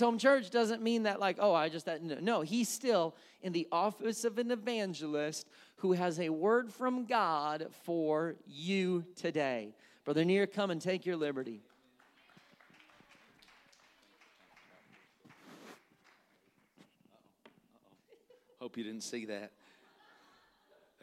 Home church doesn't mean that, like, oh, I just, that. no, he's still in the office of an evangelist who has a word from God for you today. Brother Near, come and take your liberty. Hope you didn't see that.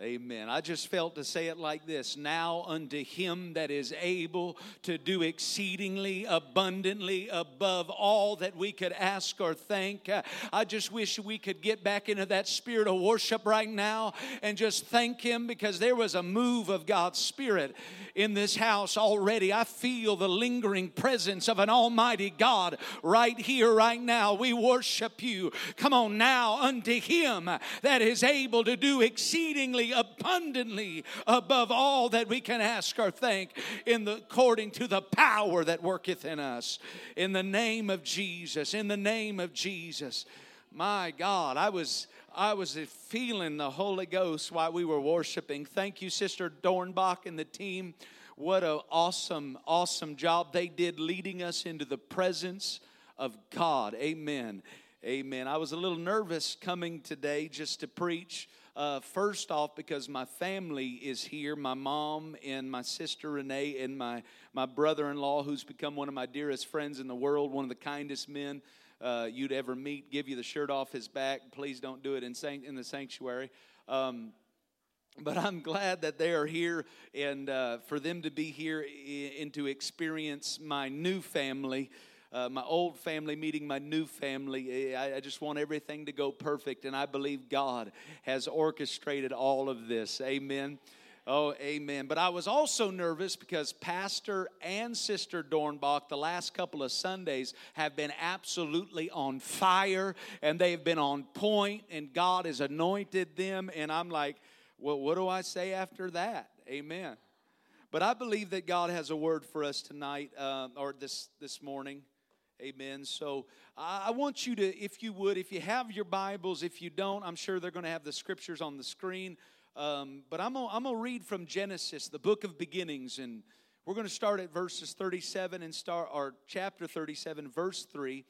Amen. I just felt to say it like this Now unto him that is able to do exceedingly abundantly above all that we could ask or think. I just wish we could get back into that spirit of worship right now and just thank him because there was a move of God's Spirit in this house already. I feel the lingering presence of an Almighty God right here, right now. We worship you. Come on now unto him that is able to do exceedingly abundantly above all that we can ask or think in the according to the power that worketh in us. In the name of Jesus in the name of Jesus. My God I was I was feeling the Holy Ghost while we were worshiping. Thank you sister Dornbach and the team. What an awesome awesome job they did leading us into the presence of God. Amen. Amen. I was a little nervous coming today just to preach uh, first off, because my family is here my mom and my sister Renee, and my, my brother in law, who's become one of my dearest friends in the world, one of the kindest men uh, you'd ever meet, give you the shirt off his back. Please don't do it in, in the sanctuary. Um, but I'm glad that they are here and uh, for them to be here and to experience my new family uh, my old family meeting my new family. I, I just want everything to go perfect, and I believe God has orchestrated all of this. Amen. Oh, amen. But I was also nervous because Pastor and Sister Dornbach, the last couple of Sundays, have been absolutely on fire and they've been on point, and God has anointed them. And I'm like, well, what do I say after that? Amen. But I believe that God has a word for us tonight uh, or this, this morning. Amen. So I want you to, if you would, if you have your Bibles, if you don't, I'm sure they're going to have the scriptures on the screen. Um, but I'm going to read from Genesis, the book of beginnings, and we're going to start at verses 37 and start, our chapter 37, verse 3.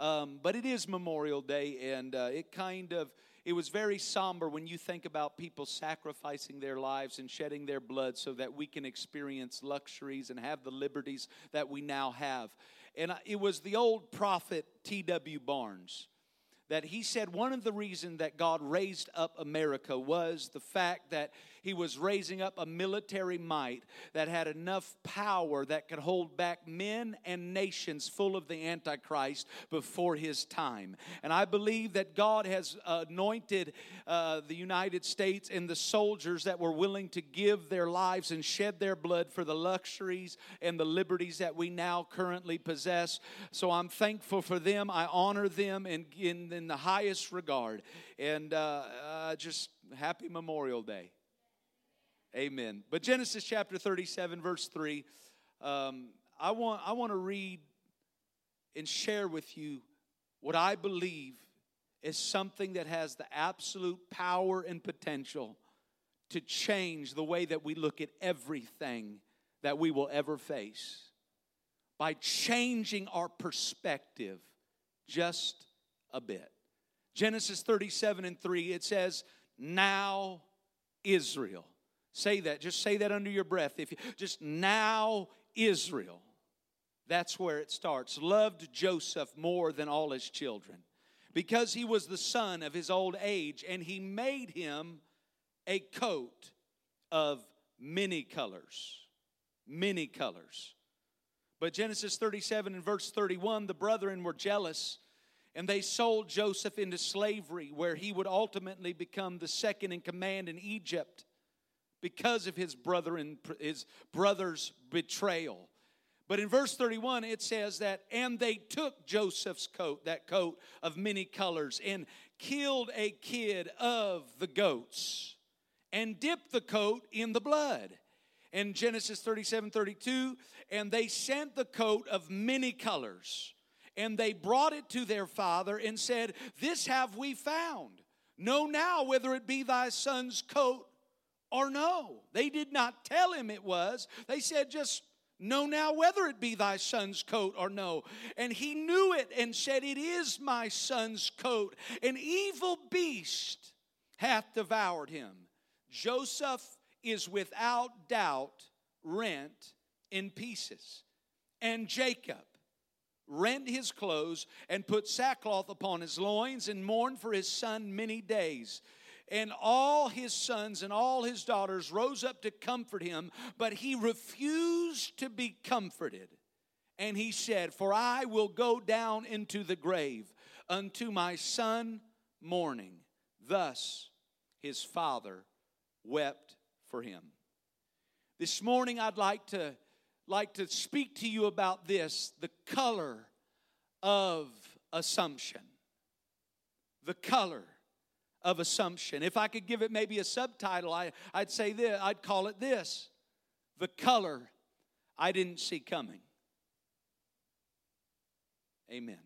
Um, but it is Memorial Day, and uh, it kind of, it was very somber when you think about people sacrificing their lives and shedding their blood so that we can experience luxuries and have the liberties that we now have. And it was the old prophet T.W. Barnes that he said one of the reasons that God raised up America was the fact that he was raising up a military might that had enough power that could hold back men and nations full of the Antichrist before his time. And I believe that God has anointed uh, the United States and the soldiers that were willing to give their lives and shed their blood for the luxuries and the liberties that we now currently possess. So I'm thankful for them. I honor them in, in, in the highest regard. And uh, uh, just happy Memorial Day. Amen. But Genesis chapter 37, verse 3, um, I, want, I want to read and share with you what I believe is something that has the absolute power and potential to change the way that we look at everything that we will ever face by changing our perspective just a bit. Genesis 37 and 3, it says, Now Israel. Say that. Just say that under your breath. If you just now Israel. That's where it starts. Loved Joseph more than all his children because he was the son of his old age, and he made him a coat of many colors. Many colors. But Genesis 37 and verse 31, the brethren were jealous and they sold Joseph into slavery, where he would ultimately become the second in command in Egypt because of his brother and his brother's betrayal. But in verse 31, it says that, and they took Joseph's coat, that coat of many colors, and killed a kid of the goats and dipped the coat in the blood. In Genesis 37 32, and they sent the coat of many colors, and they brought it to their father and said, This have we found. Know now whether it be thy son's coat or no. They did not tell him it was. They said, just Know now whether it be thy son's coat or no. And he knew it and said, It is my son's coat. An evil beast hath devoured him. Joseph is without doubt rent in pieces. And Jacob rent his clothes and put sackcloth upon his loins and mourned for his son many days. And all his sons and all his daughters rose up to comfort him, but he refused to be comforted. And he said, For I will go down into the grave unto my son mourning. Thus his father wept for him. This morning I'd like to like to speak to you about this, the color of assumption. The color of assumption. If I could give it maybe a subtitle, I, I'd say this, I'd call it this The color I didn't see coming. Amen.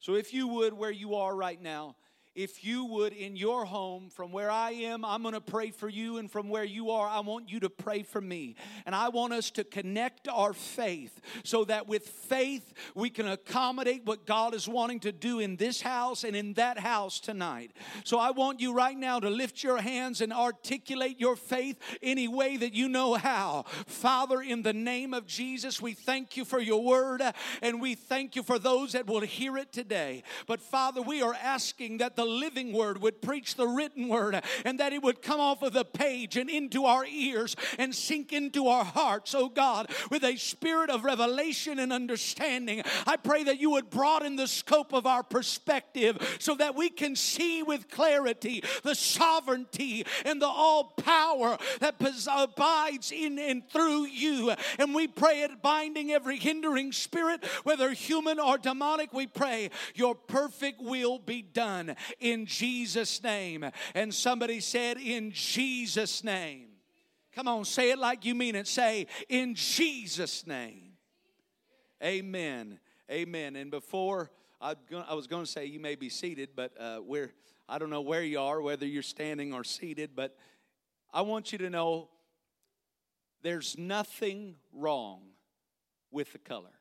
So if you would, where you are right now, if you would in your home from where I am, I'm going to pray for you, and from where you are, I want you to pray for me. And I want us to connect our faith so that with faith we can accommodate what God is wanting to do in this house and in that house tonight. So I want you right now to lift your hands and articulate your faith any way that you know how. Father, in the name of Jesus, we thank you for your word and we thank you for those that will hear it today. But Father, we are asking that the living word would preach the written word and that it would come off of the page and into our ears and sink into our hearts, oh God, with a spirit of revelation and understanding. I pray that you would broaden the scope of our perspective so that we can see with clarity the sovereignty and the all power that abides in and through you. And we pray it binding every hindering spirit, whether human or demonic. We pray your perfect will be done in Jesus' name. And somebody said, In Jesus' name. Come on, say it like you mean it. Say, In Jesus' name. Amen. Amen. And before I was going to say you may be seated, but uh, we're, I don't know where you are, whether you're standing or seated, but I want you to know there's nothing wrong with the color.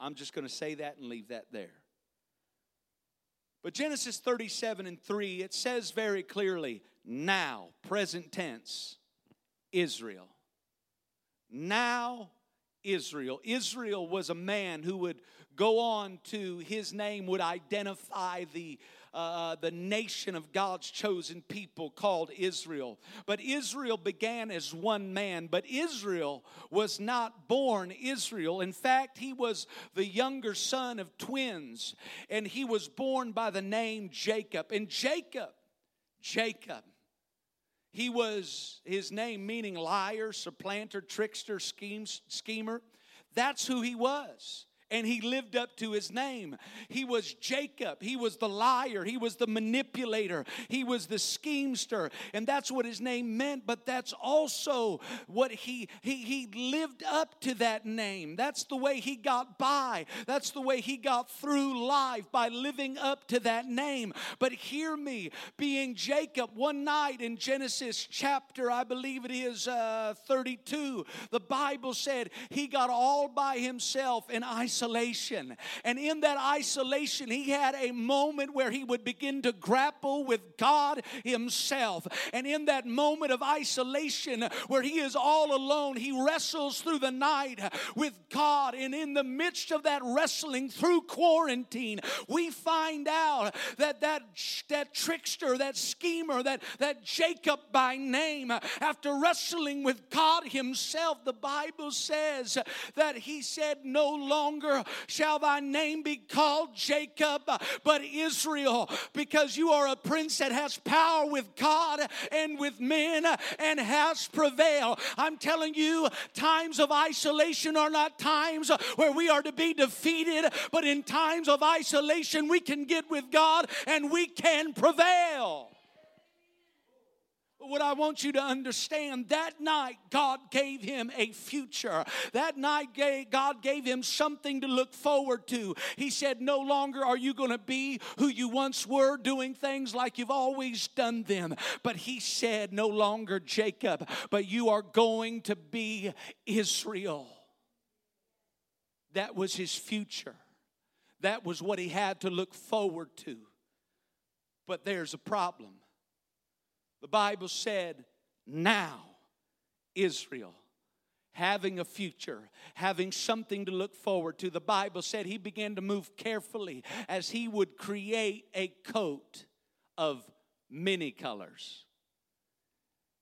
I'm just going to say that and leave that there. But Genesis 37 and 3, it says very clearly, now, present tense, Israel. Now, Israel. Israel was a man who would go on to, his name would identify the uh, the nation of God's chosen people called Israel. But Israel began as one man, but Israel was not born Israel. In fact, he was the younger son of twins, and he was born by the name Jacob. And Jacob, Jacob, he was his name meaning liar, supplanter, trickster, schemer. That's who he was and he lived up to his name. He was Jacob. He was the liar. He was the manipulator. He was the schemester. And that's what his name meant, but that's also what he he he lived up to that name. That's the way he got by. That's the way he got through life by living up to that name. But hear me, being Jacob one night in Genesis chapter I believe it is uh, 32, the Bible said he got all by himself and isolated isolation. And in that isolation, he had a moment where he would begin to grapple with God himself. And in that moment of isolation, where he is all alone, he wrestles through the night with God. And in the midst of that wrestling through quarantine, we find out that that, that trickster, that schemer, that, that Jacob by name, after wrestling with God himself, the Bible says that he said, No longer longer shall thy name be called Jacob, but Israel, because you are a prince that has power with God and with men and has prevailed. I'm telling you, times of isolation are not times where we are to be defeated, but in times of isolation, we can get with God and we can prevail. What I want you to understand that night, God gave him a future. That night, God gave him something to look forward to. He said, No longer are you going to be who you once were, doing things like you've always done them. But he said, No longer Jacob, but you are going to be Israel. That was his future. That was what he had to look forward to. But there's a problem the Bible said, now Israel having a future, having something to look forward to. The Bible said he began to move carefully as he would create a coat of many colors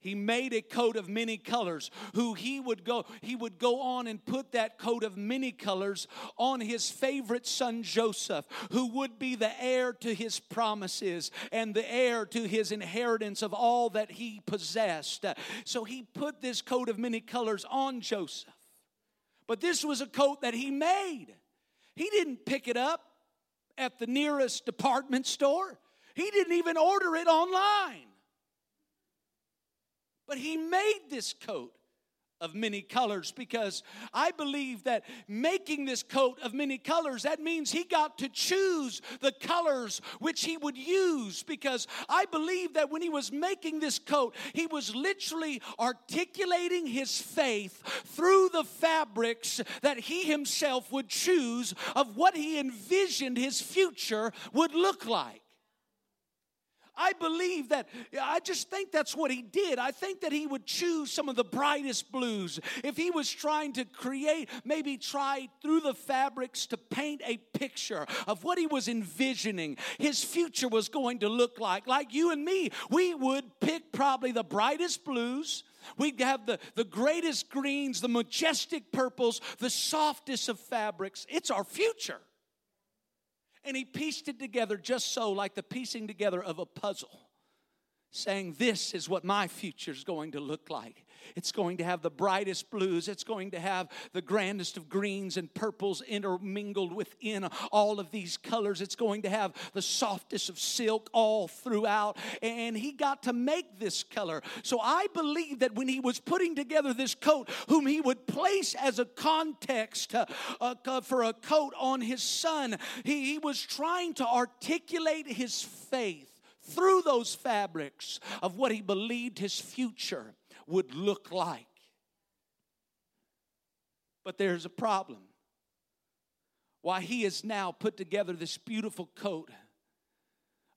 he made a coat of many colors. Who he would go he would go on and put that coat of many colors on his favorite son joseph who would be the heir to his promises and the heir to his inheritance of all that he possessed. So he put this coat of many colors on joseph. But this was a coat that he made. He didn't pick it up at the nearest department store. He didn't even order it online but he made this coat of many colors because I believe that making this coat of many colors, that means he got to choose the colors which he would use because I believe that when he was making this coat, he was literally articulating his faith through the fabrics that he himself would choose of what he envisioned his future would look like. I believe that, I just think that's what he did. I think that he would choose some of the brightest blues. If he was trying to create, maybe try through the fabrics to paint a picture of what he was envisioning his future was going to look like. Like you and me, we would pick probably the brightest blues. We'd have the, the greatest greens, the majestic purples, the softest of fabrics. It's our future. And he pieced it together just so, like the piecing together of a puzzle saying, This is what my future is going to look like. It's going to have the brightest blues, it's going to have the grandest of greens and purples intermingled within all of these colors. It's going to have the softest of silk all throughout. And he got to make this color. So I believe that when he was putting together this coat, whom he would place as a context uh, uh, for a coat on his son, he, he was trying to articulate his faith through those fabrics of what he believed his future would look like. But there's a problem. Why he has now put together this beautiful coat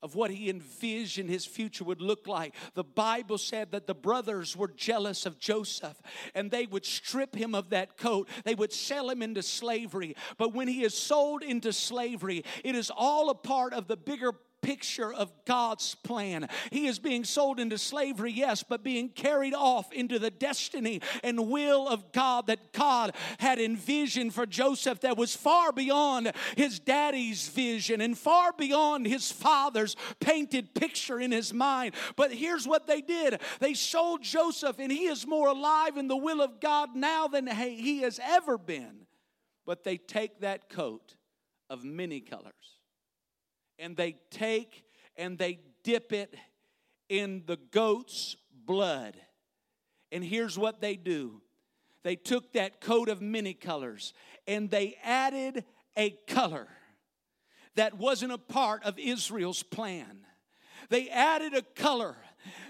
of what he envisioned his future would look like. The Bible said that the brothers were jealous of Joseph and they would strip him of that coat. They would sell him into slavery. But when he is sold into slavery, it is all a part of the bigger picture of God's plan. He is being sold into slavery, yes, but being carried off into the destiny and will of God that God had envisioned for Joseph that was far beyond his daddy's vision and far beyond his father's painted picture in his mind. But here's what they did they sold Joseph, and he is more alive in the will of God now than he has ever been. But they take that coat of many colors and they take and they dip it in the goat's blood. And here's what they do they took that coat of many colors and they added a color that wasn't a part of Israel's plan. They added a color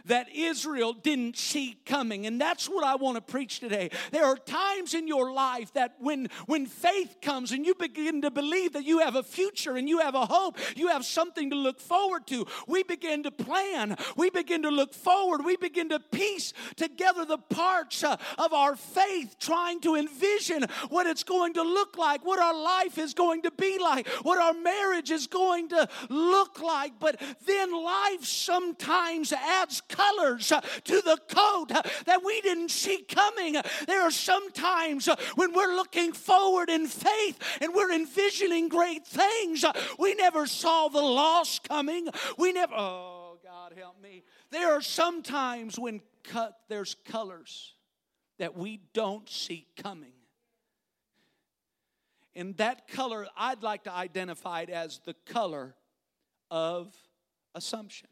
that Israel didn't see coming. And that's what I want to preach today. There are times in your life that when, when faith comes and you begin to believe that you have a future and you have a hope, you have something to look forward to, we begin to plan, we begin to look forward, we begin to piece together the parts uh, of our faith, trying to envision what it's going to look like, what our life is going to be like, what our marriage is going to look like. But then life sometimes adds colors uh, to the coat uh, that we didn't see coming. There are some times uh, when we're looking forward in faith and we're envisioning great things. We never saw the loss coming. We never, oh, God help me. There are some times when cut, there's colors that we don't see coming. And that color, I'd like to identify it as the color of assumption.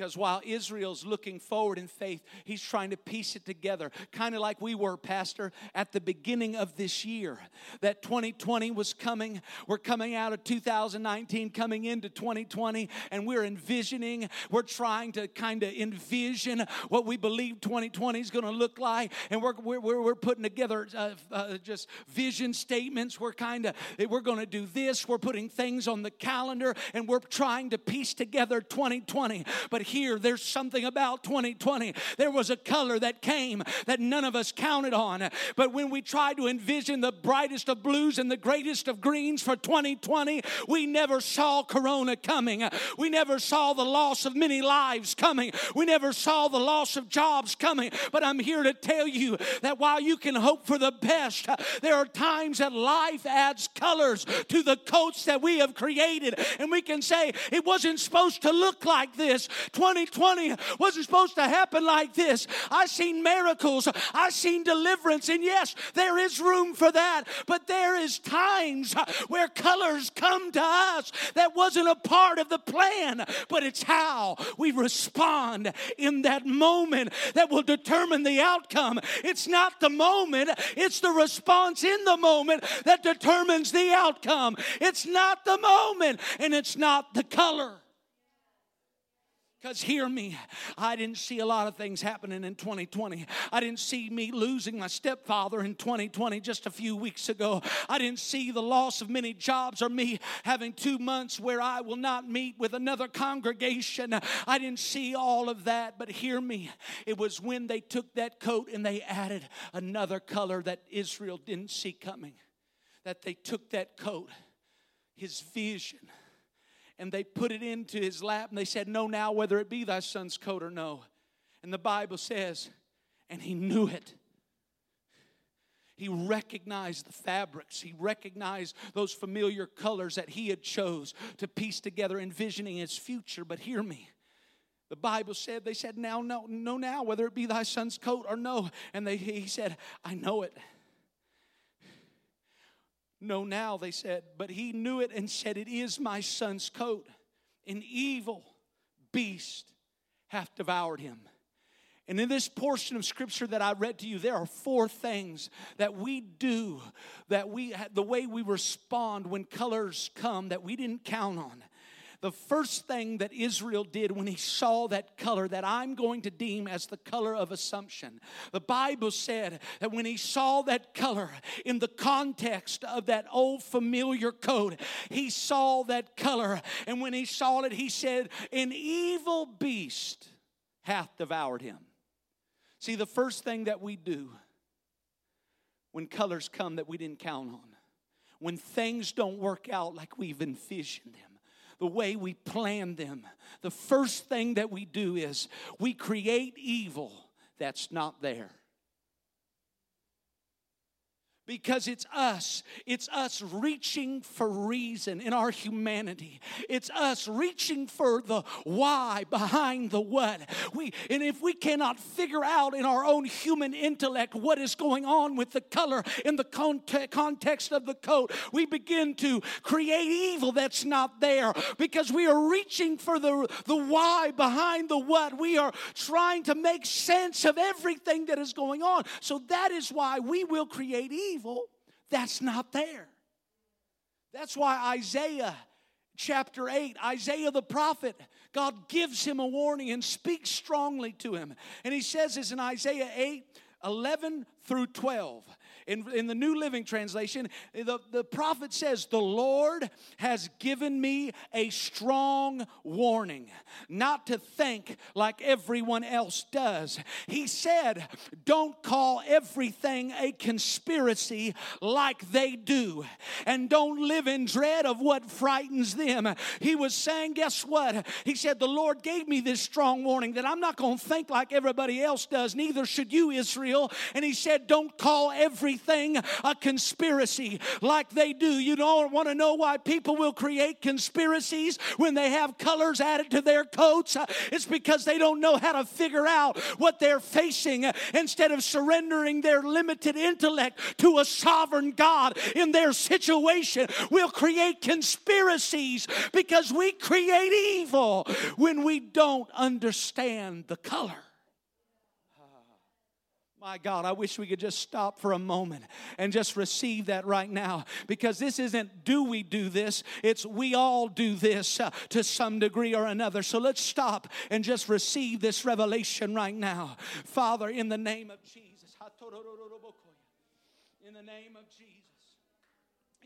Because while Israel's looking forward in faith, he's trying to piece it together, kind of like we were, Pastor, at the beginning of this year. That 2020 was coming. We're coming out of 2019, coming into 2020, and we're envisioning, we're trying to kind of envision what we believe 2020 is going to look like. And we're, we're, we're putting together uh, uh, just vision statements. We're kind of, we're going to do this. We're putting things on the calendar, and we're trying to piece together 2020. But here, there's something about 2020. There was a color that came that none of us counted on. But when we tried to envision the brightest of blues and the greatest of greens for 2020, we never saw Corona coming. We never saw the loss of many lives coming. We never saw the loss of jobs coming. But I'm here to tell you that while you can hope for the best, there are times that life adds colors to the coats that we have created. And we can say, it wasn't supposed to look like this. 2020 wasn't supposed to happen like this. I've seen miracles, I've seen deliverance, and yes, there is room for that. But there is times where colors come to us that wasn't a part of the plan, but it's how we respond in that moment that will determine the outcome. It's not the moment, it's the response in the moment that determines the outcome. It's not the moment and it's not the color. Because hear me, I didn't see a lot of things happening in 2020. I didn't see me losing my stepfather in 2020 just a few weeks ago. I didn't see the loss of many jobs or me having two months where I will not meet with another congregation. I didn't see all of that, but hear me. It was when they took that coat and they added another color that Israel didn't see coming. That they took that coat, his vision and they put it into his lap and they said, Know now whether it be thy son's coat or no. And the Bible says, and he knew it. He recognized the fabrics. He recognized those familiar colors that he had chose to piece together, envisioning his future. But hear me. The Bible said, they said, now, no, no, now, whether it be thy son's coat or no. And they, he said, I know it. No, now, they said, but he knew it and said, It is my son's coat. An evil beast hath devoured him. And in this portion of scripture that I read to you, there are four things that we do, that we, the way we respond when colors come that we didn't count on the first thing that Israel did when he saw that color that I'm going to deem as the color of assumption. The Bible said that when he saw that color in the context of that old familiar coat, he saw that color. And when he saw it, he said, An evil beast hath devoured him. See, the first thing that we do when colors come that we didn't count on, when things don't work out like we've envisioned them, the way we plan them. The first thing that we do is we create evil that's not there because it's us. It's us reaching for reason in our humanity. It's us reaching for the why behind the what. We and if we cannot figure out in our own human intellect what is going on with the color in the context of the coat, we begin to create evil that's not there because we are reaching for the the why behind the what. We are trying to make sense of everything that is going on. So that is why we will create evil evil that's not there. That's why Isaiah chapter 8, Isaiah the prophet, God gives him a warning and speaks strongly to him. And he says this in Isaiah 8 11 through 12. In, in the New Living Translation, the, the prophet says, The Lord has given me a strong warning not to think like everyone else does. He said, Don't call everything a conspiracy like they do, and don't live in dread of what frightens them. He was saying, Guess what? He said, The Lord gave me this strong warning that I'm not going to think like everybody else does, neither should you, Israel. And he said, Don't call every everything a conspiracy like they do. You don't want to know why people will create conspiracies when they have colors added to their coats? Uh, it's because they don't know how to figure out what they're facing uh, instead of surrendering their limited intellect to a sovereign God in their situation. We'll create conspiracies because we create evil when we don't understand the color. My God, I wish we could just stop for a moment and just receive that right now because this isn't do we do this, it's we all do this uh, to some degree or another. So let's stop and just receive this revelation right now. Father, in the name of Jesus, in the name of Jesus,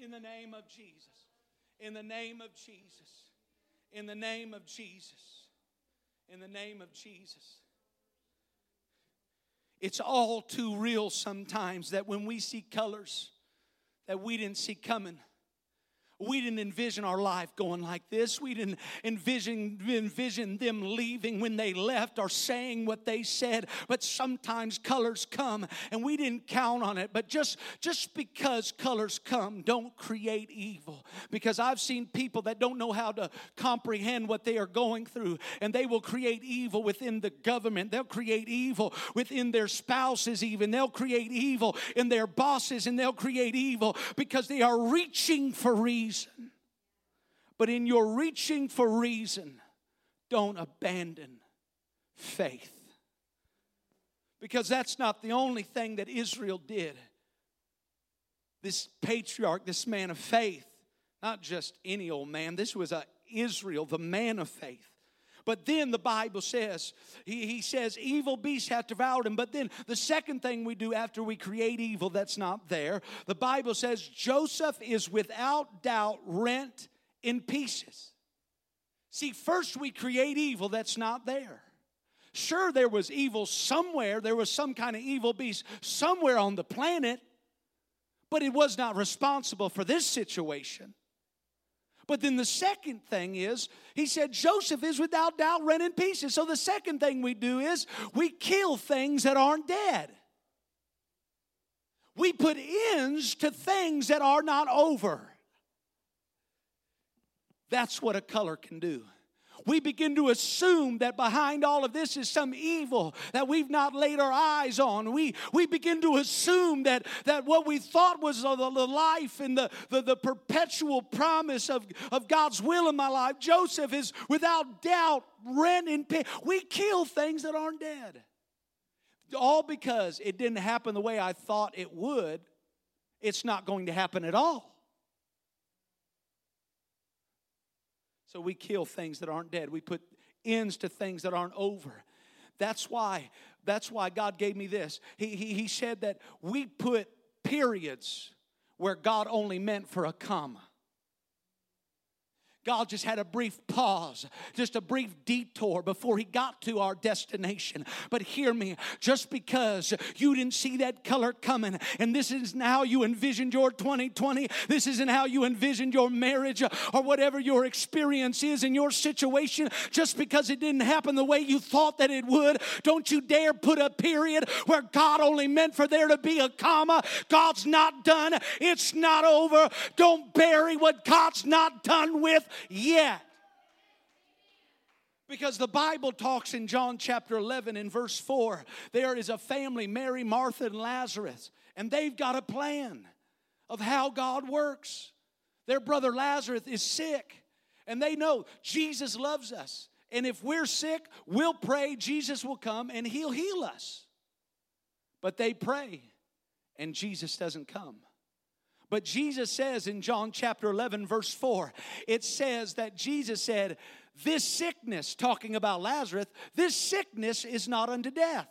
in the name of Jesus, in the name of Jesus, in the name of Jesus, in the name of Jesus. It's all too real sometimes that when we see colors that we didn't see coming, we didn't envision our life going like this. We didn't envision, envision them leaving when they left or saying what they said. But sometimes colors come and we didn't count on it. But just, just because colors come, don't create evil. Because I've seen people that don't know how to comprehend what they are going through and they will create evil within the government. They'll create evil within their spouses, even. They'll create evil in their bosses and they'll create evil because they are reaching for reason reason. But in your reaching for reason, don't abandon faith. Because that's not the only thing that Israel did. This patriarch, this man of faith, not just any old man, this was a Israel, the man of faith. But then the Bible says, he, he says, evil beasts have devoured him. But then the second thing we do after we create evil that's not there, the Bible says Joseph is without doubt rent in pieces. See, first we create evil that's not there. Sure, there was evil somewhere, there was some kind of evil beast somewhere on the planet, but it was not responsible for this situation. But then the second thing is, he said, Joseph is without doubt rent in pieces. So the second thing we do is we kill things that aren't dead. We put ends to things that are not over. That's what a color can do we begin to assume that behind all of this is some evil that we've not laid our eyes on. We, we begin to assume that, that what we thought was the, the life and the, the, the perpetual promise of, of God's will in my life, Joseph is without doubt rent in. We kill things that aren't dead. All because it didn't happen the way I thought it would. It's not going to happen at all. So we kill things that aren't dead. We put ends to things that aren't over. That's why, that's why God gave me this. He, he, he said that we put periods where God only meant for a comma. God just had a brief pause, just a brief detour before He got to our destination. But hear me, just because you didn't see that color coming, and this isn't how you envisioned your 2020, this isn't how you envisioned your marriage or whatever your experience is in your situation, just because it didn't happen the way you thought that it would, don't you dare put a period where God only meant for there to be a comma. God's not done, it's not over. Don't bury what God's not done with yet. Because the Bible talks in John chapter 11 in verse 4 there is a family, Mary, Martha, and Lazarus, and they've got a plan of how God works. Their brother Lazarus is sick, and they know Jesus loves us. And if we're sick, we'll pray, Jesus will come and he'll heal us. But they pray, and Jesus doesn't come. But Jesus says in John chapter 11, verse 4, it says that Jesus said, This sickness, talking about Lazarus, this sickness is not unto death.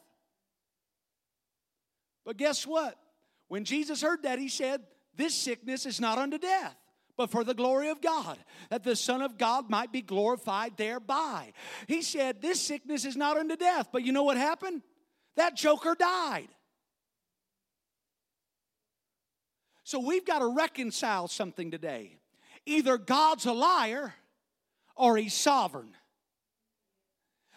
But guess what? When Jesus heard that, he said, This sickness is not unto death but for the glory of God, that the Son of God might be glorified thereby. He said, This sickness is not unto death. But you know what happened? That joker died. So we've got to reconcile something today. Either God's a liar or he's sovereign.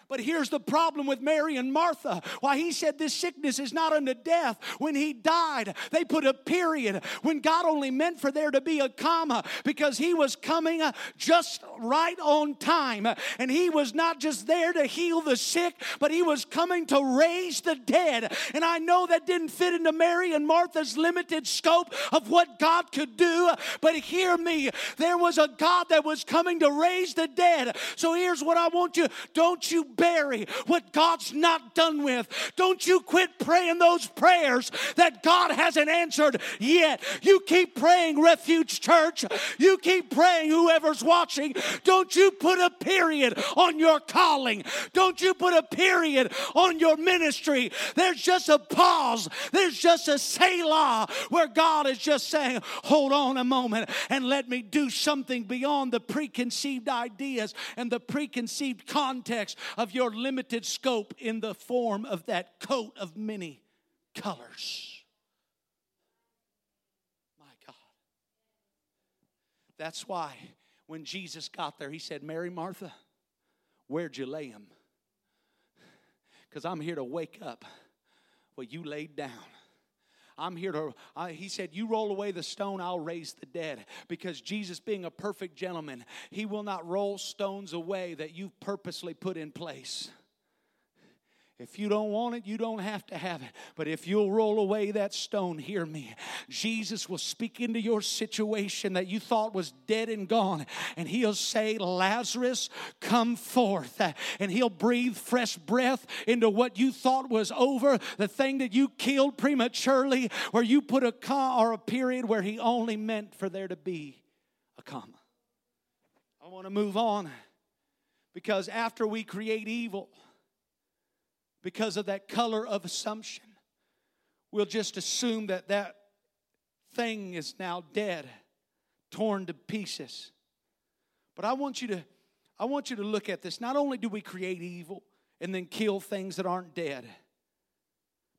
But here's the problem with Mary and Martha. Why he said this sickness is not unto death. When he died, they put a period when God only meant for there to be a comma because he was coming just right on time. And he was not just there to heal the sick, but he was coming to raise the dead. And I know that didn't fit into Mary and Martha's limited scope of what God could do, but hear me. There was a God that was coming to raise the dead. So here's what I want you don't you bury what God's not done with. Don't you quit praying those prayers that God hasn't answered yet. You keep praying, Refuge Church. You keep praying, whoever's watching. Don't you put a period on your calling. Don't you put a period on your ministry. There's just a pause. There's just a Selah where God is just saying, hold on a moment and let me do something beyond the preconceived ideas and the preconceived context of your limited scope in the form of that coat of many colors. My God. That's why when Jesus got there, he said, Mary, Martha, where'd you lay him? Because I'm here to wake up what you laid down. I'm here to, uh, he said, You roll away the stone, I'll raise the dead. Because Jesus, being a perfect gentleman, he will not roll stones away that you've purposely put in place. If you don't want it, you don't have to have it. But if you'll roll away that stone, hear me. Jesus will speak into your situation that you thought was dead and gone, and he'll say, Lazarus, come forth. And he'll breathe fresh breath into what you thought was over, the thing that you killed prematurely, where you put a comma or a period where he only meant for there to be a comma. I want to move on because after we create evil, because of that color of assumption. We'll just assume that that thing is now dead, torn to pieces. But I want you to I want you to look at this. Not only do we create evil and then kill things that aren't dead,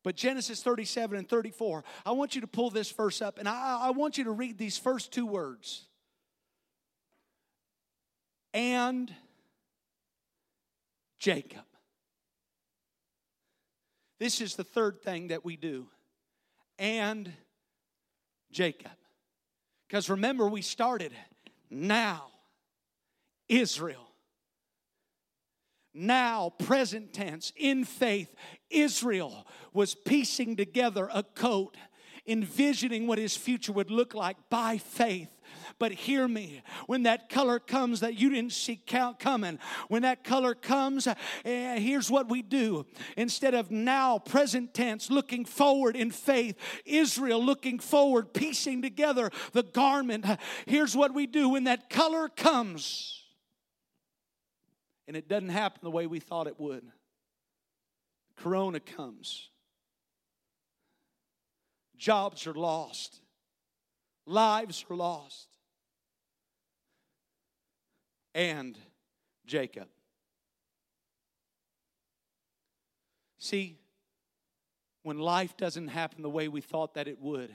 but Genesis 37 and 34, I want you to pull this verse up and I, I want you to read these first two words. And Jacob. This is the third thing that we do. And Jacob. Because remember, we started now, Israel. Now, present tense, in faith, Israel was piecing together a coat, envisioning what his future would look like by faith. But hear me, when that color comes that you didn't see coming, when that color comes, eh, here's what we do. Instead of now, present tense, looking forward in faith, Israel looking forward, piecing together the garment, here's what we do. When that color comes, and it doesn't happen the way we thought it would, Corona comes, jobs are lost, lives are lost and Jacob. See, when life doesn't happen the way we thought that it would,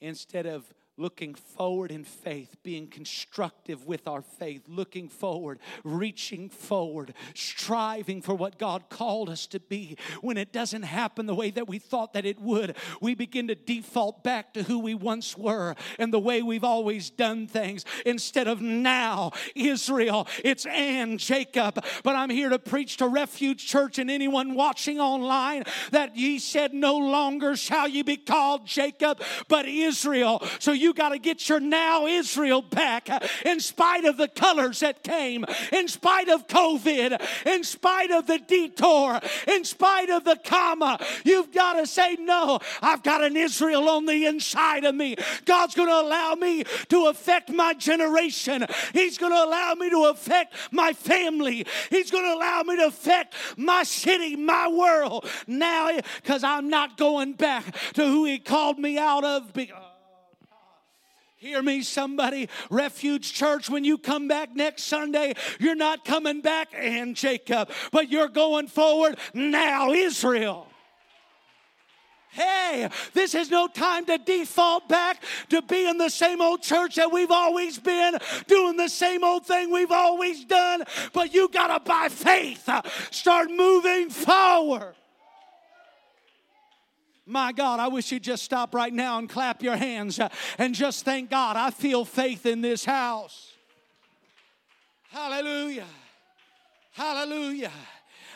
instead of looking forward in faith, being constructive with our faith, looking forward, reaching forward, striving for what God called us to be. When it doesn't happen the way that we thought that it would, we begin to default back to who we once were and the way we've always done things. Instead of now, Israel, it's and Jacob. But I'm here to preach to Refuge Church and anyone watching online that ye said, No longer shall ye be called Jacob, but Israel. So you you got to get your now Israel back uh, in spite of the colors that came, in spite of COVID, in spite of the detour, in spite of the comma. You've got to say, No, I've got an Israel on the inside of me. God's going to allow me to affect my generation, He's going to allow me to affect my family, He's going to allow me to affect my city, my world now because I'm not going back to who He called me out of. Because Hear me, somebody. Refuge Church, when you come back next Sunday, you're not coming back and Jacob, but you're going forward now, Israel. Hey, this is no time to default back to being the same old church that we've always been, doing the same old thing we've always done. But you got to, by faith, start moving forward. My God, I wish you'd just stop right now and clap your hands uh, and just thank God. I feel faith in this house. Hallelujah. Hallelujah.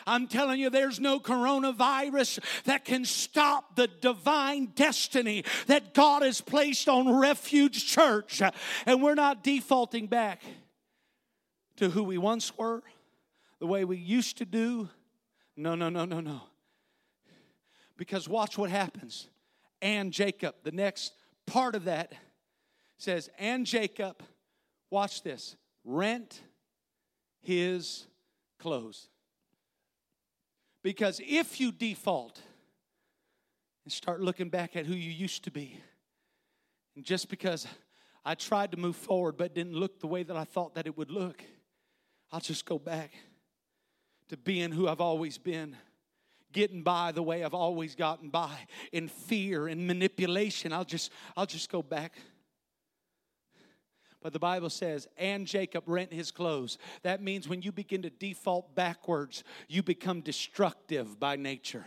I'm telling you, there's no coronavirus that can stop the divine destiny that God has placed on Refuge Church. And we're not defaulting back to who we once were, the way we used to do. No, no, no, no, no. Because watch what happens. And Jacob, the next part of that says, and Jacob, watch this, rent his clothes. Because if you default and start looking back at who you used to be, and just because I tried to move forward but didn't look the way that I thought that it would look, I'll just go back to being who I've always been getting by the way I've always gotten by in fear and manipulation. I'll just I'll just go back but the Bible says, and Jacob rent his clothes. That means when you begin to default backwards, you become destructive by nature.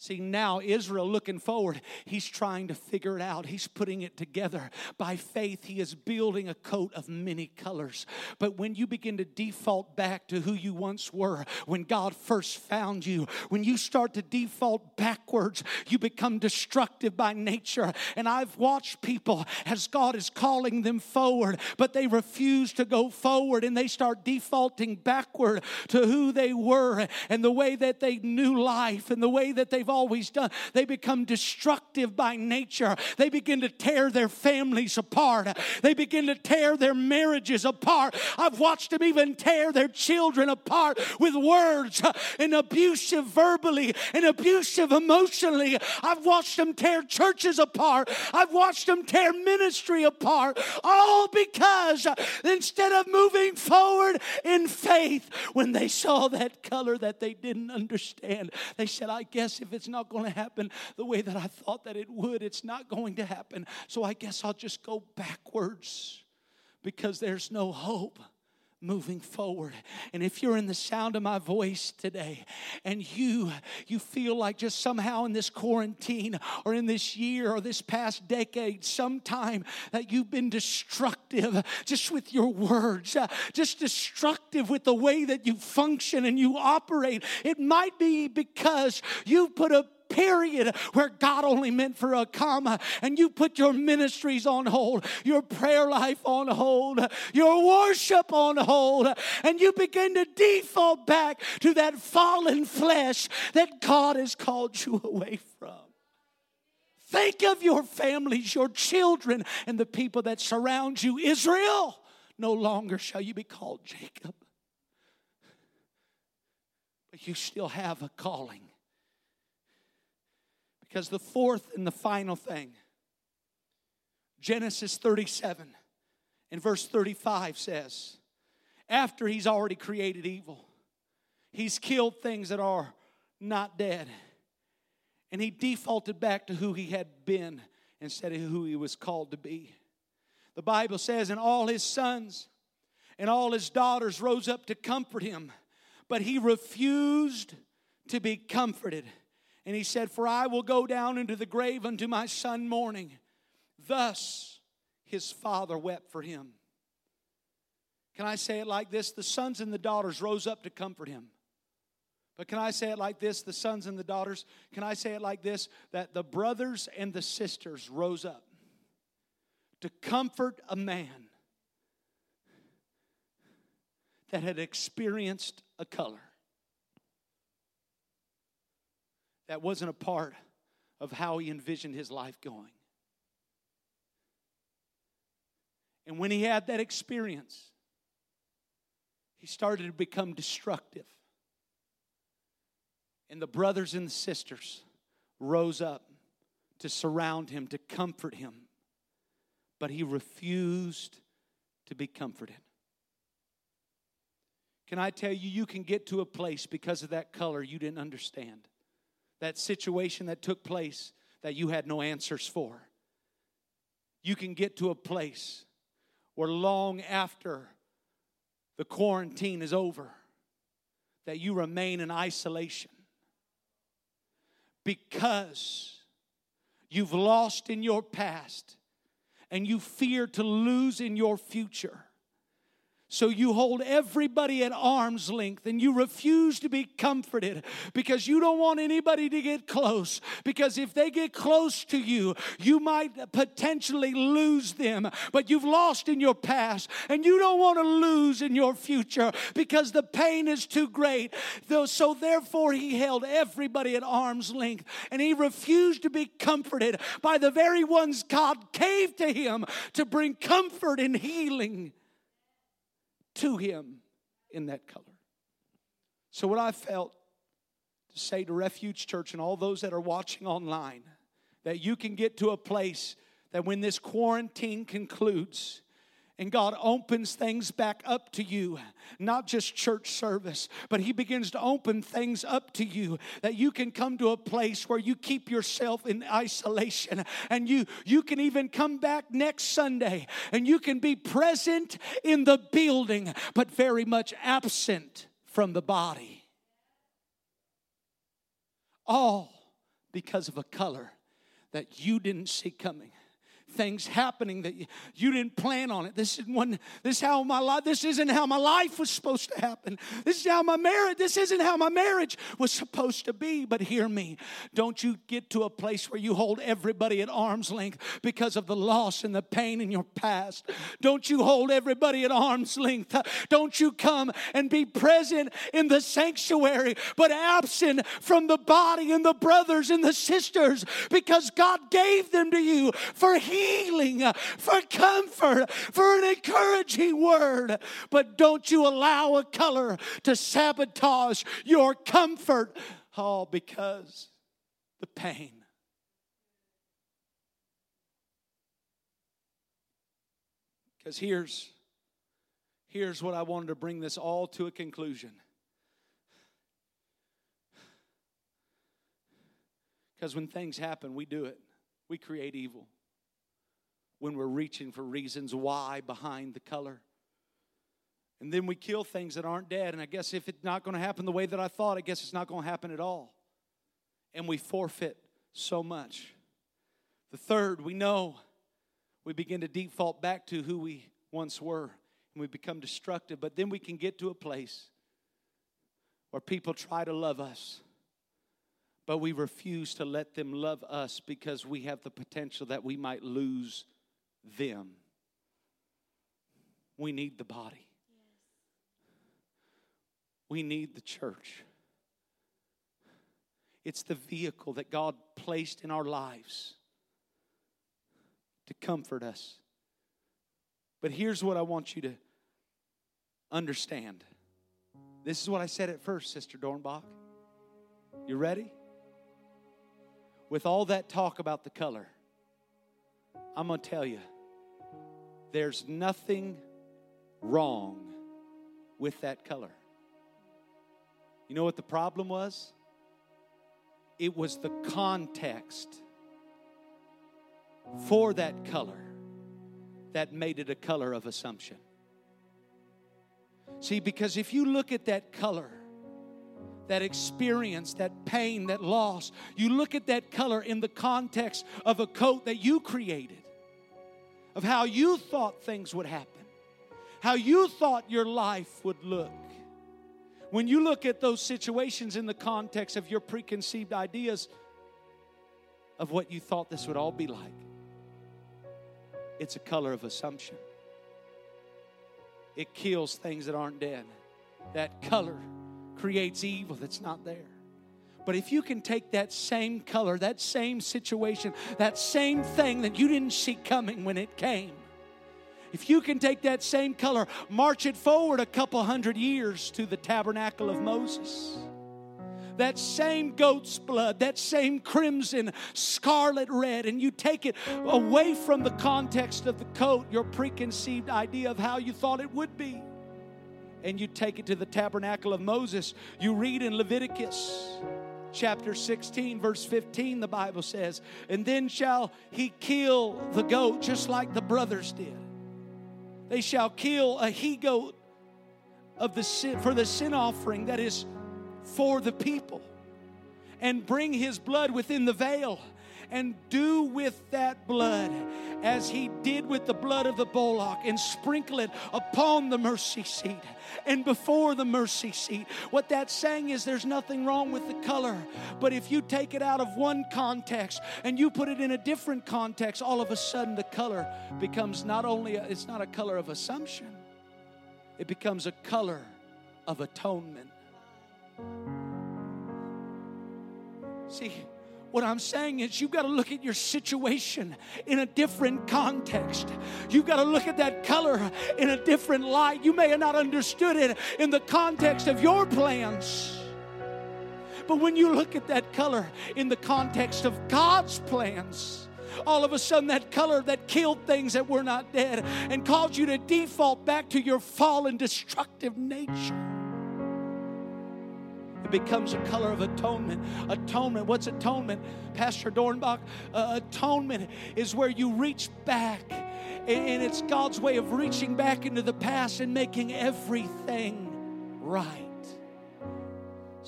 See, now Israel looking forward, he's trying to figure it out. He's putting it together. By faith, he is building a coat of many colors. But when you begin to default back to who you once were, when God first found you, when you start to default backwards, you become destructive by nature. And I've watched people as God is calling them forward, but they refuse to go forward and they start defaulting backward to who they were and the way that they knew life and the way that they've they've always done. They become destructive by nature. They begin to tear their families apart. They begin to tear their marriages apart. I've watched them even tear their children apart with words and abusive verbally and abusive emotionally. I've watched them tear churches apart. I've watched them tear ministry apart. All because instead of moving forward in faith, when they saw that color that they didn't understand, they said, I guess if it's not going to happen the way that I thought that it would. It's not going to happen. So I guess I'll just go backwards because there's no hope moving forward. And if you're in the sound of my voice today and you you feel like just somehow in this quarantine or in this year or this past decade sometime that you've been destructive just with your words uh, just destructive with the way that you function and you operate it might be because you put a period where God only meant for a comma, and you put your ministries on hold, your prayer life on hold, your worship on hold, and you begin to default back to that fallen flesh that God has called you away from. Think of your families, your children, and the people that surround you. Israel, no longer shall you be called Jacob, but you still have a calling. Because the fourth and the final thing, Genesis 37 and verse 35 says, after he's already created evil, he's killed things that are not dead. And he defaulted back to who he had been instead of who he was called to be. The Bible says, and all his sons and all his daughters rose up to comfort him, but he refused to be comforted. And he said, For I will go down into the grave unto my son mourning. Thus his father wept for him. Can I say it like this? The sons and the daughters rose up to comfort him. But can I say it like this? The sons and the daughters, can I say it like this? That the brothers and the sisters rose up to comfort a man that had experienced a color. That wasn't a part of how he envisioned his life going. And when he had that experience, he started to become destructive. And the brothers and the sisters rose up to surround him, to comfort him. But he refused to be comforted. Can I tell you, you can get to a place because of that color you didn't understand, that situation that took place that you had no answers for. You can get to a place where long after the quarantine is over, that you remain in isolation because you've lost in your past and you fear to lose in your future. So you hold everybody at arm's length and you refuse to be comforted because you don't want anybody to get close. Because if they get close to you, you might potentially lose them. But you've lost in your past and you don't want to lose in your future because the pain is too great. So therefore, he held everybody at arm's length and he refused to be comforted by the very ones God gave to him to bring comfort and healing to him in that color. So, what I felt to say to Refuge Church and all those that are watching online, that you can get to a place that when this quarantine concludes, and God opens things back up to you, not just church service, but He begins to open things up to you that you can come to a place where you keep yourself in isolation and you, you can even come back next Sunday and you can be present in the building, but very much absent from the body. All because of a color that you didn't see coming things happening that you, didn't plan on it. This isn't one. This is how my life. This isn't how my life was supposed to happen. This is how my marriage. This isn't how my marriage was supposed to be. But hear me. Don't you get to a place where you hold everybody at arm's length because of the loss and the pain in your past. Don't you hold everybody at arm's length. Don't you come and be present in the sanctuary, but absent from the body and the brothers and the sisters because God gave them to you for He healing, uh, for comfort, for an encouraging word. But don't you allow a color to sabotage your comfort, all because the pain. Because here's, here's what I wanted to bring this all to a conclusion. Because when things happen, we do it. We create evil when we're reaching for reasons why behind the color. And then we kill things that aren't dead. And I guess if it's not going to happen the way that I thought, I guess it's not going to happen at all. And we forfeit so much. The third, we know we begin to default back to who we once were and we become destructive. But then we can get to a place where people try to love us, but we refuse to let them love us because we have the potential that we might lose them. We need the body. We need the church. It's the vehicle that God placed in our lives to comfort us. But here's what I want you to understand. This is what I said at first, Sister Dornbach. You ready? With all that talk about the color, I'm going to tell you there's nothing wrong with that color. You know what the problem was? It was the context for that color that made it a color of assumption. See, because if you look at that color, that experience, that pain, that loss, you look at that color in the context of a coat that you created of how you thought things would happen, how you thought your life would look. When you look at those situations in the context of your preconceived ideas of what you thought this would all be like, it's a color of assumption. It kills things that aren't dead. That color creates evil that's not there. But if you can take that same color, that same situation, that same thing that you didn't see coming when it came, if you can take that same color, march it forward a couple hundred years to the tabernacle of Moses. That same goat's blood, that same crimson, scarlet red, and you take it away from the context of the coat, your preconceived idea of how you thought it would be. and you take it to the tabernacle of Moses, you read in Leviticus chapter 16, verse 15, the Bible says, And then shall he kill the goat just like the brothers did. They shall kill a he goat of the sin, for the sin offering that is for the people, and bring his blood within the veil and do with that blood as he did with the blood of the bullock and sprinkle it upon the mercy seat and before the mercy seat. What that's saying is there's nothing wrong with the color, but if you take it out of one context and you put it in a different context, all of a sudden the color becomes not only a, it's not a color of assumption, it becomes a color of atonement. See, what I'm saying is, you've got to look at your situation in a different context. You've got to look at that color in a different light. You may have not understood it in the context of your plans. But when you look at that color in the context of God's plans, all of a sudden that color that killed things that were not dead and caused you to default back to your fallen, destructive nature it becomes a color of atonement. Atonement, what's atonement? Pastor Dornbach, uh, atonement is where you reach back, and it's God's way of reaching back into the past and making everything right.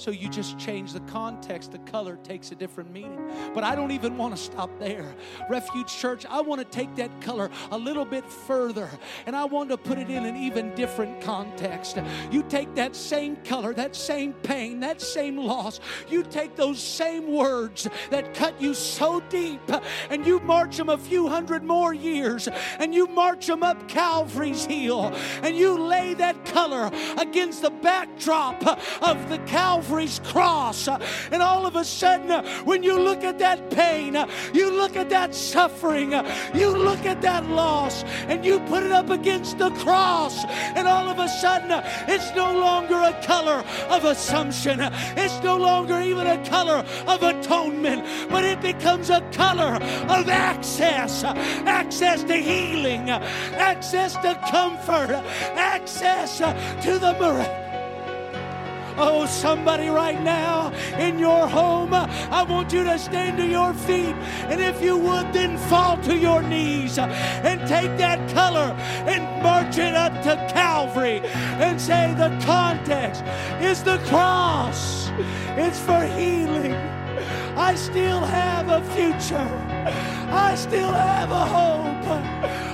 So you just change the context, the color takes a different meaning. But I don't even want to stop there. Refuge Church, I want to take that color a little bit further and I want to put it in an even different context. You take that same color, that same pain, that same loss, you take those same words that cut you so deep and you march them a few hundred more years and you march them up Calvary's hill and you lay that color against the backdrop of the Calvary Calvary's cross. And all of a sudden, when you look at that pain, you look at that suffering, you look at that loss, and you put it up against the cross, and all of a sudden, it's no longer a color of assumption. It's no longer even a color of atonement, but it becomes a color of access access to healing, access to comfort, access to the miracle. Oh, somebody right now in your home, I want you to stand to your feet. And if you would, then fall to your knees and take that color and march it up to Calvary and say, The context is the cross, it's for healing. I still have a future. I still have a hope.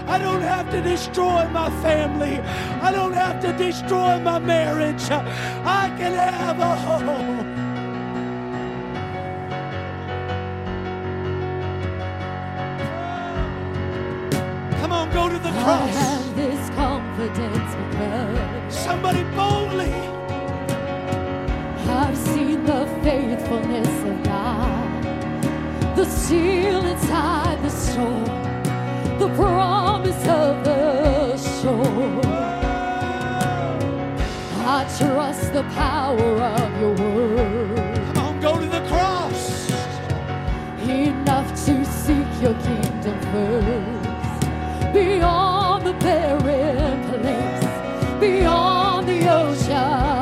I don't have to destroy my family. I don't have to destroy my marriage. I can have a hope. Come on, go to the cross. I have this confidence because somebody boldly. I've seen the faithfulness of God, the seal inside the storm, the promise of the shore. I trust the power of your word. Come on, go to the cross. Enough to seek your kingdom first, beyond the barren place, beyond the ocean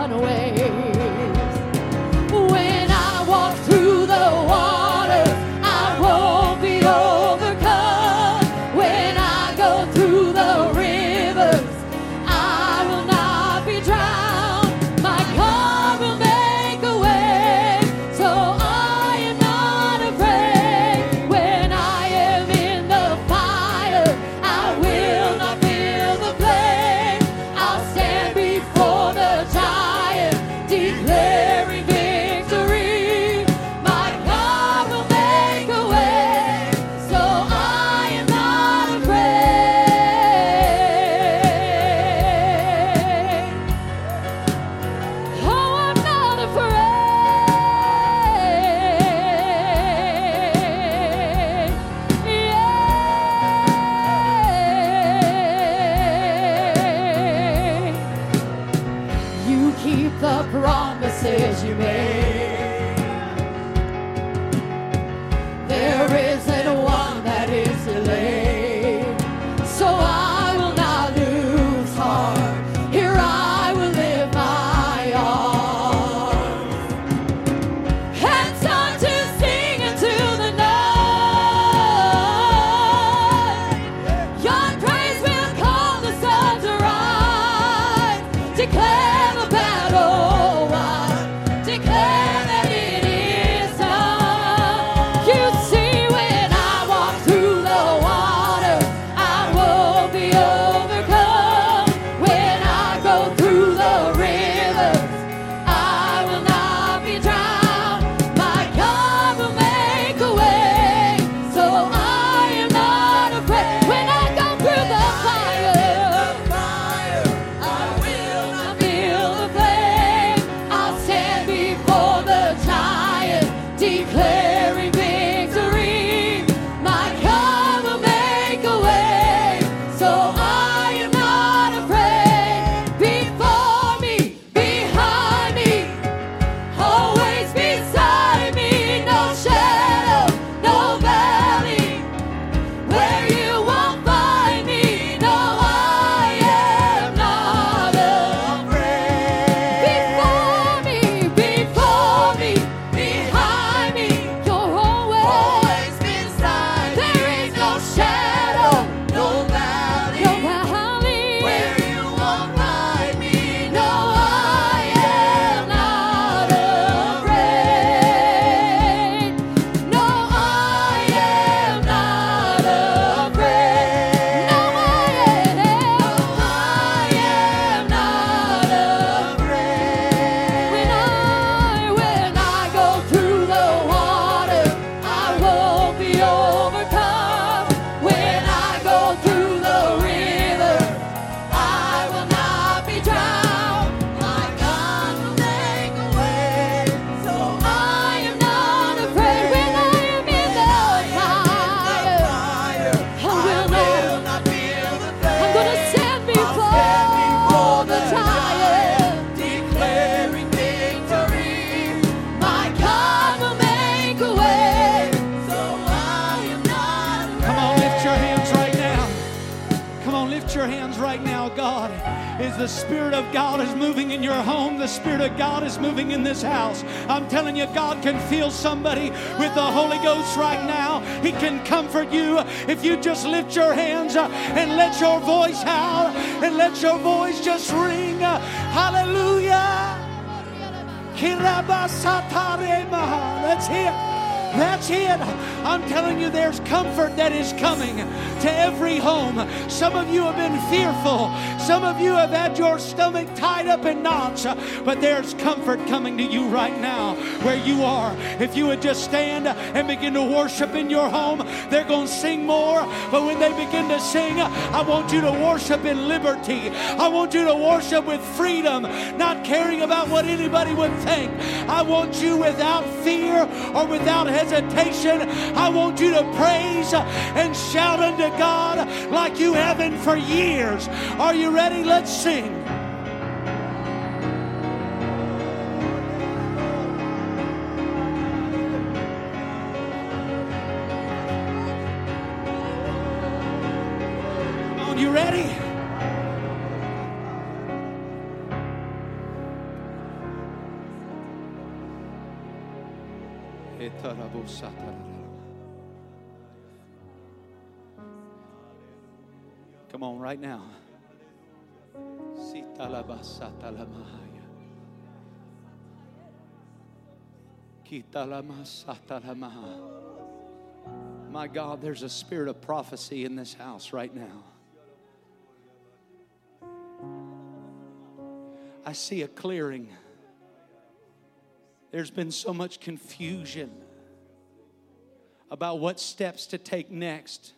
Right now. He can comfort you if you just lift your hands uh, and let your voice howl and let your voice just ring. Uh, Hallelujah. Let's hear. That's it. I'm telling you, there's comfort that is coming to every home. Some of you have been fearful. Some of you have had your stomach tied up in knots. But there's comfort coming to you right now where you are. If you would just stand and begin to worship in your home, they're going to sing more. But when they begin to sing, I want you to worship in liberty. I want you to worship with freedom, not caring about what anybody would think. I want you without fear or without hesitation I want you to praise and shout unto God like you haven't for years. Are you ready? Let's sing. you ready? Come on, right now. My God, there's a spirit of prophecy in this house right now. I see a clearing. There's been so much confusion about what steps to take next.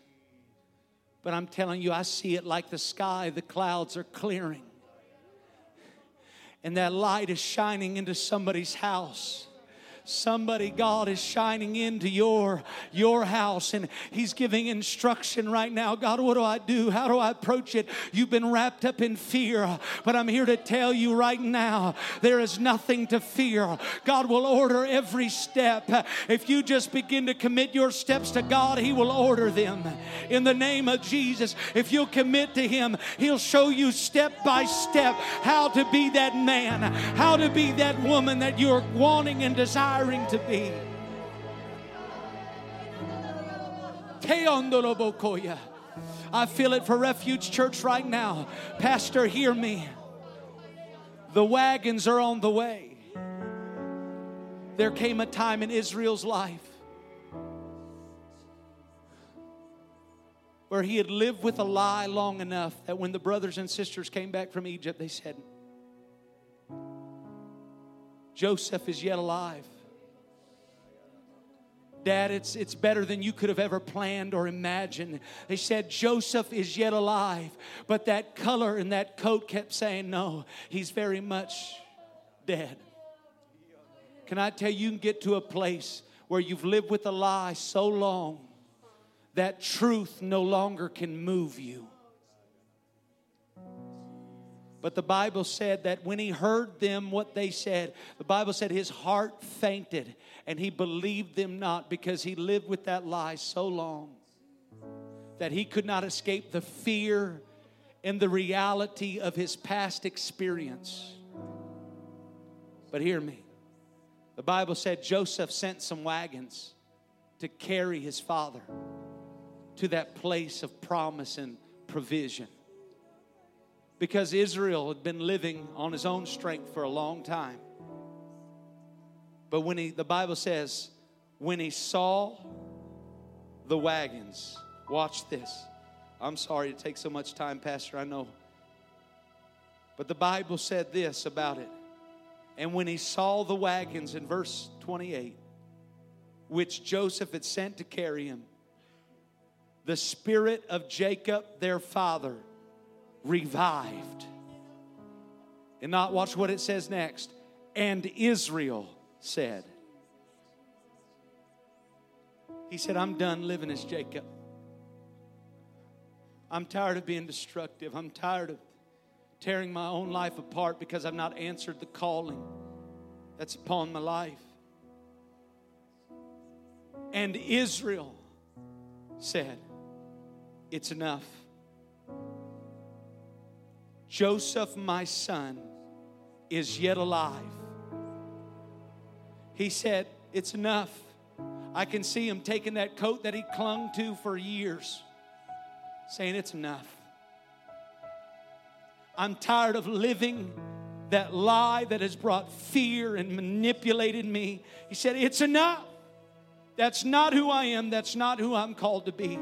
But I'm telling you, I see it like the sky, the clouds are clearing. And that light is shining into somebody's house somebody god is shining into your your house and he's giving instruction right now. God what do i do? How do i approach it? You've been wrapped up in fear but i'm here to tell you right now there is nothing to fear. God will order every step. If you just begin to commit your steps to god he will order them. In the name of jesus if you'll commit to him he'll show you step by step how to be that man how to be that woman that you're wanting and desiring desiring to be. I feel it for Refuge Church right now. Pastor, hear me. The wagons are on the way. There came a time in Israel's life where he had lived with a lie long enough that when the brothers and sisters came back from Egypt, they said, Joseph is yet alive. Dad, it's, it's better than you could have ever planned or imagined. They said, Joseph is yet alive. But that color in that coat kept saying, No, he's very much dead. Can I tell you, you can get to a place where you've lived with a lie so long that truth no longer can move you. But the Bible said that when he heard them what they said, the Bible said his heart fainted and he believed them not because he lived with that lie so long that he could not escape the fear and the reality of his past experience. But hear me. The Bible said Joseph sent some wagons to carry his father to that place of promise and provision. Because Israel had been living on his own strength for a long time. But when he, the Bible says, when he saw the wagons, watch this. I'm sorry to take so much time, Pastor, I know. But the Bible said this about it. And when he saw the wagons in verse 28, which Joseph had sent to carry him, the spirit of Jacob, their father, revived. And not watch what it says next. And Israel said. He said, I'm done living as Jacob. I'm tired of being destructive. I'm tired of tearing my own life apart because I've not answered the calling that's upon my life. And Israel said, It's enough. Joseph, my son, is yet alive. He said, It's enough. I can see him taking that coat that he clung to for years, saying, It's enough. I'm tired of living that lie that has brought fear and manipulated me. He said, It's enough. That's not who I am. That's not who I'm called to be.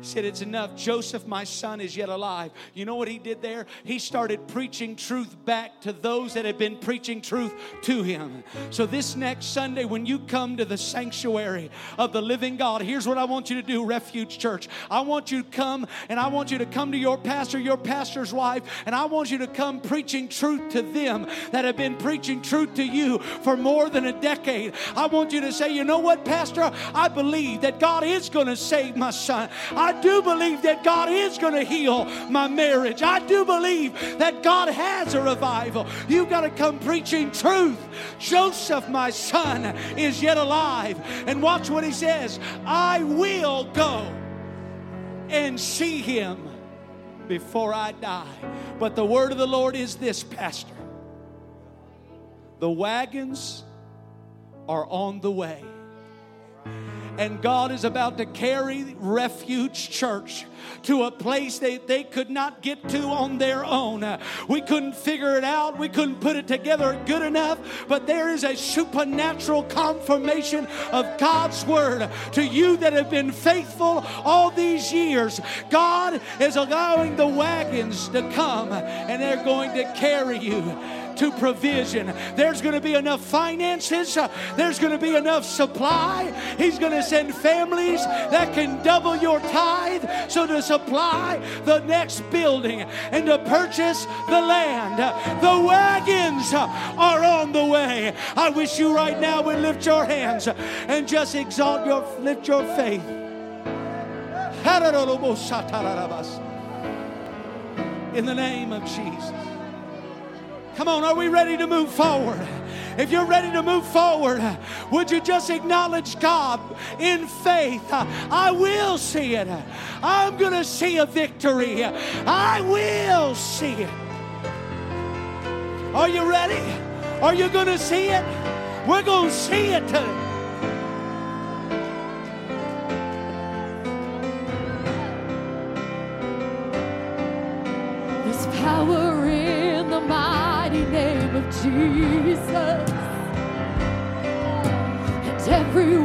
Said, It's enough. Joseph, my son, is yet alive. You know what he did there? He started preaching truth back to those that had been preaching truth to him. So, this next Sunday, when you come to the sanctuary of the living God, here's what I want you to do, Refuge Church. I want you to come and I want you to come to your pastor, your pastor's wife, and I want you to come preaching truth to them that have been preaching truth to you for more than a decade. I want you to say, You know what, Pastor? I believe that God is going to save my son. I I do believe that God is going to heal my marriage. I do believe that God has a revival. You've got to come preaching truth. Joseph, my son, is yet alive. And watch what he says I will go and see him before I die. But the word of the Lord is this, Pastor. The wagons are on the way. And God is about to carry Refuge Church to a place that they could not get to on their own. We couldn't figure it out, we couldn't put it together good enough, but there is a supernatural confirmation of God's word to you that have been faithful all these years. God is allowing the wagons to come and they're going to carry you to provision. There's going to be enough finances, there's going to be enough supply. He's going to send families that can double your tithe so to supply the next building and to purchase the land. The wagons are on the way. I wish you right now would lift your hands and just exalt your lift your faith. In the name of Jesus. Come on, are we ready to move forward? If you're ready to move forward, would you just acknowledge God in faith? I will see it. I'm going to see a victory. I will see it. Are you ready? Are you going to see it? We're going to see it today. Jesus. And every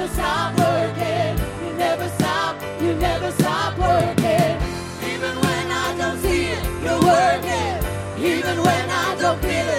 You never stop, you never stop working. Even when I don't see it, you're working. Even when I don't feel it,